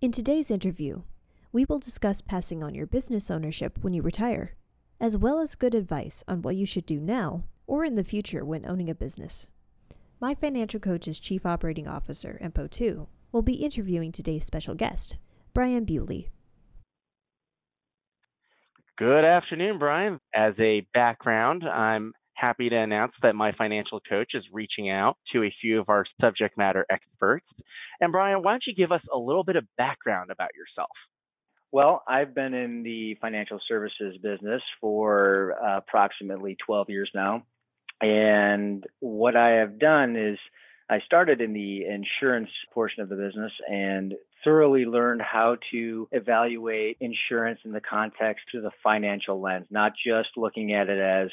In today's interview, we will discuss passing on your business ownership when you retire, as well as good advice on what you should do now or in the future when owning a business. My financial coach's chief operating officer, EMPO2, will be interviewing today's special guest, Brian Bewley. Good afternoon, Brian. As a background, I'm happy to announce that my financial coach is reaching out to a few of our subject matter experts. And Brian, why don't you give us a little bit of background about yourself? Well, I've been in the financial services business for uh, approximately 12 years now. And what I have done is I started in the insurance portion of the business and thoroughly learned how to evaluate insurance in the context of the financial lens, not just looking at it as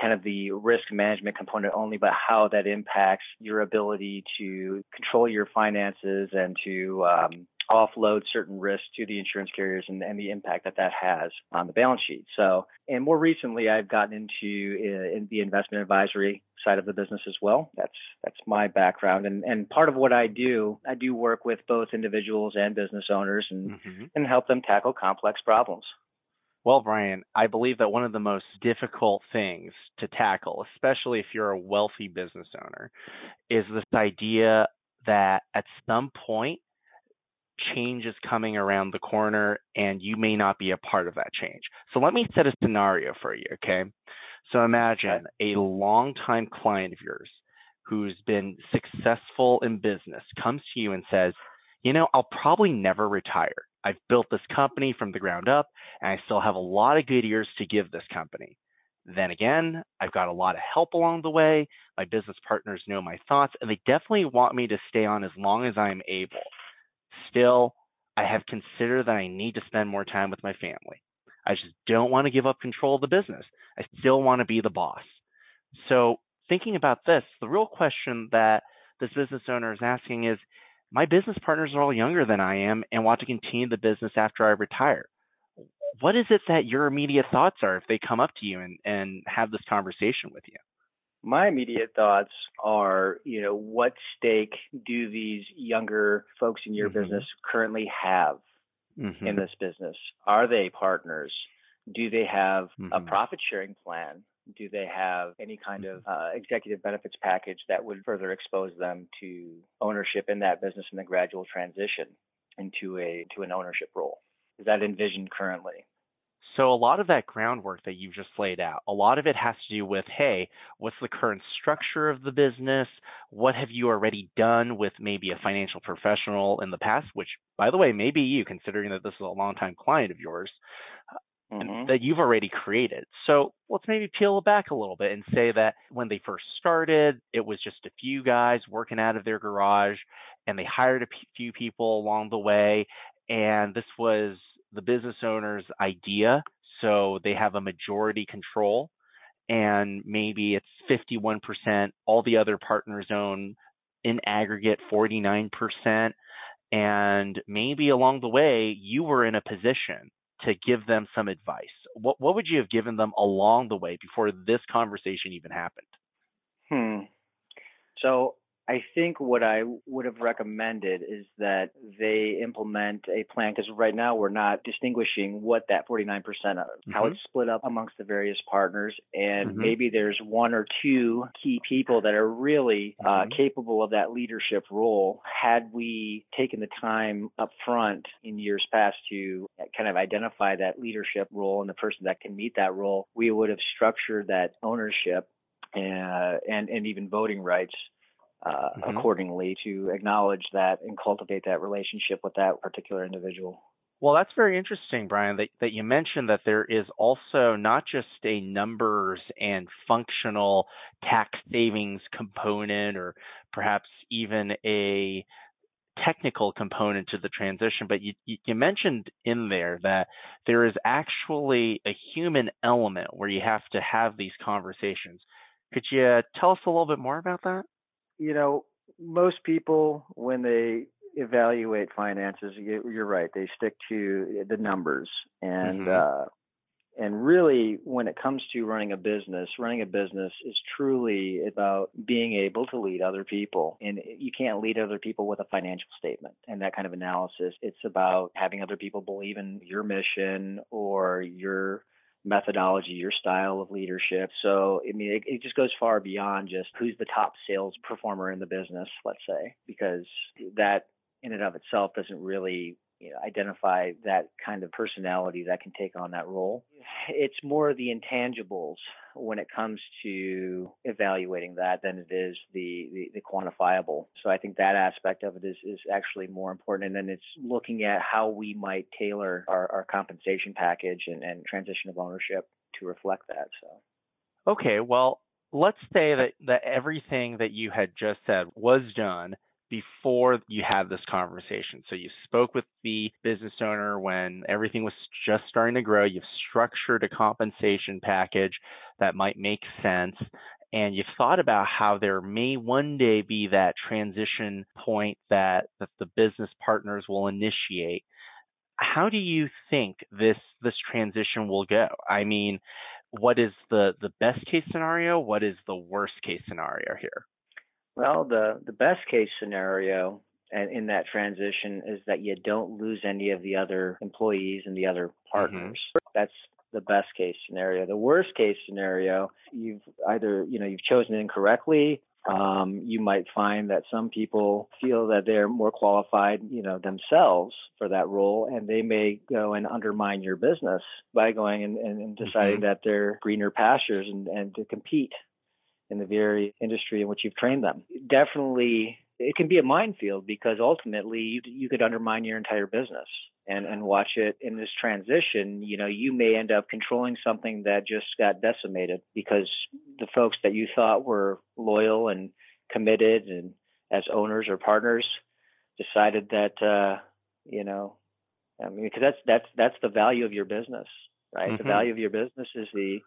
kind of the risk management component only, but how that impacts your ability to control your finances and to um, offload certain risks to the insurance carriers and, and, the impact that that has on the balance sheet. So, and more recently, I've gotten into uh, in the investment advisory side of the business as well. That's that's my background, and and part of what I do, I do work with both individuals and business owners, and mm-hmm. and help them tackle complex problems. Well, Brian, I believe that one of the most difficult things to tackle, especially if you're a wealthy business owner, is this idea that at some point change is coming around the corner and you may not be a part of that change. So let me set a scenario for you, okay? So imagine a longtime client of yours who's been successful in business comes to you and says, you know, I'll probably never retire. I've built this company from the ground up and I still have a lot of good years to give this company. Then again, I've got a lot of help along the way. My business partners know my thoughts and they definitely want me to stay on as long as I'm able. Still, I have considered that I need to spend more time with my family. I just don't want to give up control of the business. I still want to be the boss. So, thinking about this, the real question that this business owner is asking is my business partners are all younger than I am and want to continue the business after I retire. What is it that your immediate thoughts are if they come up to you and, and have this conversation with you? my immediate thoughts are, you know, what stake do these younger folks in your mm-hmm. business currently have mm-hmm. in this business? Are they partners? Do they have mm-hmm. a profit sharing plan? Do they have any kind of mm-hmm. uh, executive benefits package that would further expose them to ownership in that business and the gradual transition into a to an ownership role? Is that envisioned currently? So a lot of that groundwork that you've just laid out, a lot of it has to do with, hey, what's the current structure of the business? What have you already done with maybe a financial professional in the past, which by the way, maybe you, considering that this is a longtime client of yours, mm-hmm. that you've already created. So let's maybe peel it back a little bit and say that when they first started, it was just a few guys working out of their garage and they hired a few people along the way. And this was the business owner's idea, so they have a majority control, and maybe it's 51%, all the other partners own in aggregate 49%, and maybe along the way you were in a position to give them some advice. What what would you have given them along the way before this conversation even happened? Hmm. So I think what I would have recommended is that they implement a plan because right now we're not distinguishing what that 49% of, mm-hmm. how it's split up amongst the various partners. And mm-hmm. maybe there's one or two key people that are really uh, mm-hmm. uh, capable of that leadership role. Had we taken the time up front in years past to kind of identify that leadership role and the person that can meet that role, we would have structured that ownership uh, and, and even voting rights uh, mm-hmm. accordingly to acknowledge that and cultivate that relationship with that particular individual. Well, that's very interesting, Brian, that, that you mentioned that there is also not just a numbers and functional tax savings component or perhaps even a technical component to the transition, but you, you mentioned in there that there is actually a human element where you have to have these conversations. Could you tell us a little bit more about that? You know, most people when they evaluate finances, you're right, they stick to the numbers and mm-hmm. uh, And really, when it comes to running a business, running a business is truly about being able to lead other people. And you can't lead other people with a financial statement and that kind of analysis. It's about having other people believe in your mission or your methodology, your style of leadership. So, I mean, it, it, just goes far beyond just who's the top sales performer in the business, let's say, because that in and of itself doesn't really you know, identify that kind of personality that can take on that role. It's more the intangibles when it comes to evaluating that than it is the, the, the, quantifiable. So I think that aspect of it is, is actually more important. And then it's looking at how we might tailor our, our compensation package and, and transition of ownership to reflect that. So Okay, well, let's say that, that everything that you had just said was done before you had this conversation. So you spoke with the business owner when everything was just starting to grow. You've structured a compensation package that might make sense. And you've thought about how there may one day be that transition point that, that the business partners will initiate. How do you think this this transition will go? I mean, what is the, the best case scenario? What is the worst case scenario here? Well, the the best case scenario and in that transition is that you don't lose any of the other employees and the other mm-hmm. partners. Mm-hmm. That's the best case scenario. The worst case scenario, you've either you know you've chosen incorrectly. Um, you might find that some people feel that they're more qualified, you know, themselves for that role, and they may go and undermine your business by going and, and, and deciding mm-hmm. that they're greener pastures and, and to compete in the very industry in which you've trained them. Definitely, it can be a minefield because ultimately you, you could undermine your entire business and, and watch it in this transition. You know, you may end up controlling something that just got decimated because the folks that you thought were loyal and committed and as owners or partners decided that, uh, you know, I mean, because that's that's that's the value of your business, right? Mm-hmm. The value of your business is the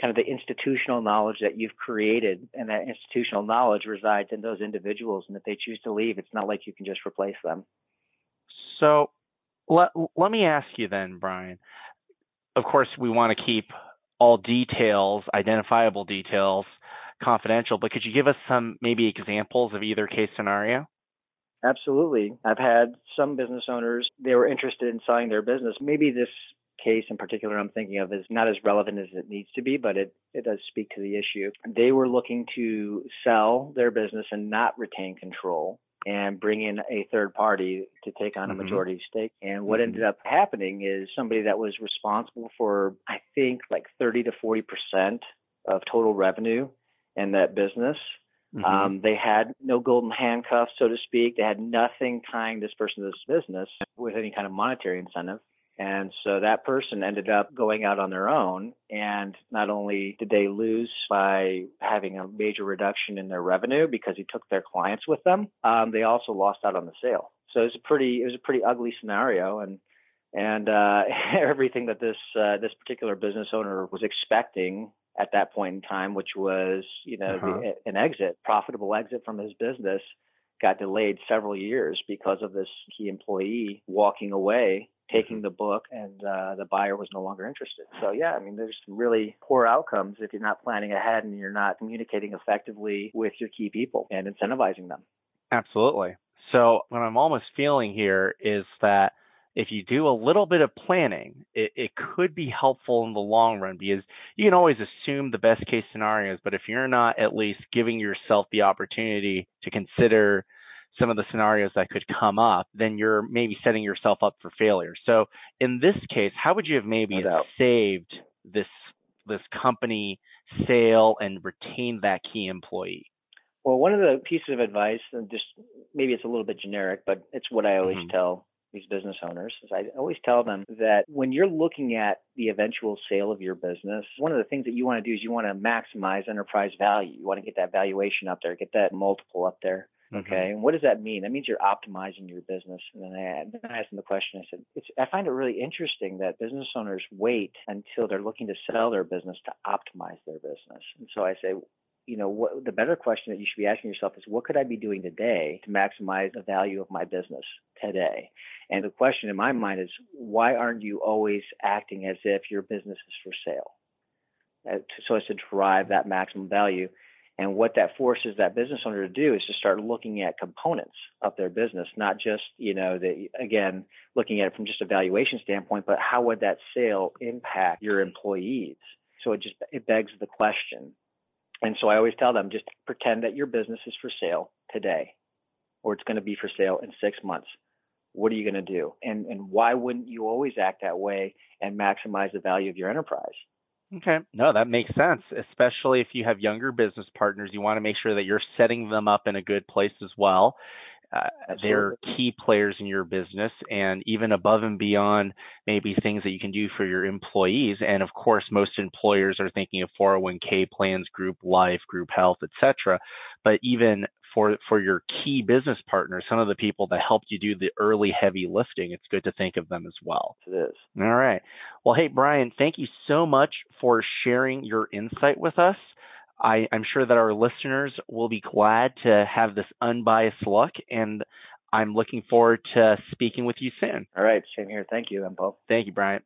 kind of the institutional knowledge that you've created and that institutional knowledge resides in those individuals and if they choose to leave it's not like you can just replace them so let, let me ask you then brian of course we want to keep all details identifiable details confidential but could you give us some maybe examples of either case scenario Absolutely. I've had some business owners, they were interested in selling their business. Maybe this case in particular I'm thinking of is not as relevant as it needs to be, but it, it does speak to the issue. They were looking to sell their business and not retain control and bring in a third party to take on mm-hmm. a majority stake. And what mm-hmm. ended up happening is somebody that was responsible for, I think, like 30 to 40% of total revenue in that business. Mm-hmm. Um, they had no golden handcuffs, so to speak. They had nothing tying this person to this business with any kind of monetary incentive. And so that person ended up going out on their own. And not only did they lose by having a major reduction in their revenue because he took their clients with them, um, they also lost out on the sale. So it was a pretty, it was a pretty ugly scenario. And, and, uh, everything that this, uh, this particular business owner was expecting at that point in time, which was, you know, uh-huh. the, an exit, profitable exit from his business got delayed several years because of this key employee walking away taking the book and uh, the buyer was no longer interested. So yeah, I mean, there's really poor outcomes if you're not planning ahead and you're not communicating effectively with your key people and incentivizing them. Absolutely. So what I'm almost feeling here is that if you do a little bit of planning, it, it could be helpful in the long run because you can always assume the best case scenarios, but if you're not at least giving yourself the opportunity to consider some of the scenarios that could come up, then you're maybe setting yourself up for failure. So in this case, how would you have maybe no saved this this company sale and retained that key employee? Well, one of the pieces of advice, and just maybe it's a little bit generic, but it's what I always mm-hmm. tell these business owners is I always tell them that when you're looking at the eventual sale of your business, one of the things that you want to do is you want to maximize enterprise value. You want to get that valuation up there, get that multiple up there. Mm-hmm. Okay. Mm-hmm. And what does that mean? That means you're optimizing your business. And then I, then I asked them the question. I said, I find it really interesting that business owners wait until they're looking to sell their business to optimize their business. And so I say, you know, what, the better question that you should be asking yourself is, what could I be doing today to maximize the value of my business today? And the question in my mind is, why aren't you always acting as if your business is for sale? Uh, so as to drive that maximum value. And what that forces that business owner to do is to start looking at components of their business, not just, you know, the, again, looking at it from just a valuation standpoint, but how would that sale impact your employees? So it just, it begs the question. And so I always tell them, just pretend that your business is for sale today, or it's going to be for sale in six months. What are you going to do? And, and why wouldn't you always act that way and maximize the value of your enterprise? Okay. No, that makes sense, especially if you have younger business partners. You want to make sure that you're setting them up in a good place as well. Uh, they're key players in your business and even above and beyond maybe things that you can do for your employees and of course most employers are thinking of 401k plans group life group health etc but even for for your key business partners, some of the people that helped you do the early heavy lifting, it's good to think of them as well. It is. All right. Well, hey Brian, thank you so much for sharing your insight with us. I, I'm sure that our listeners will be glad to have this unbiased look, and I'm looking forward to speaking with you soon. All right, same here. Thank you, Empo. Thank you, Brian.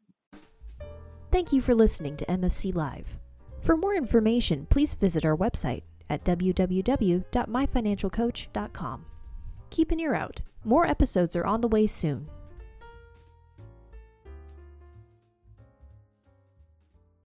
Thank you for listening to MFC Live. For more information, please visit our website at www.myfinancialcoach.com. Keep an ear out. More episodes are on the way soon.